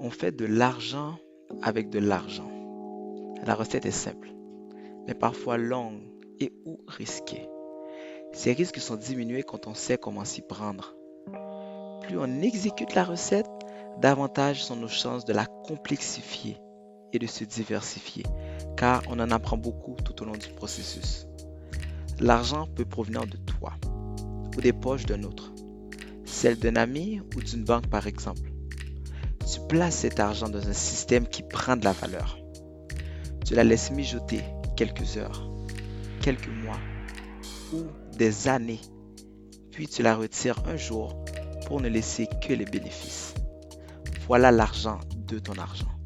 On fait de l'argent avec de l'argent. La recette est simple, mais parfois longue et ou risquée. Ces risques sont diminués quand on sait comment s'y prendre. Plus on exécute la recette, davantage sont nos chances de la complexifier et de se diversifier, car on en apprend beaucoup tout au long du processus. L'argent peut provenir de toi ou des poches d'un autre, celle d'un ami ou d'une banque par exemple. Tu places cet argent dans un système qui prend de la valeur. Tu la laisses mijoter quelques heures, quelques mois ou des années, puis tu la retires un jour pour ne laisser que les bénéfices. Voilà l'argent de ton argent.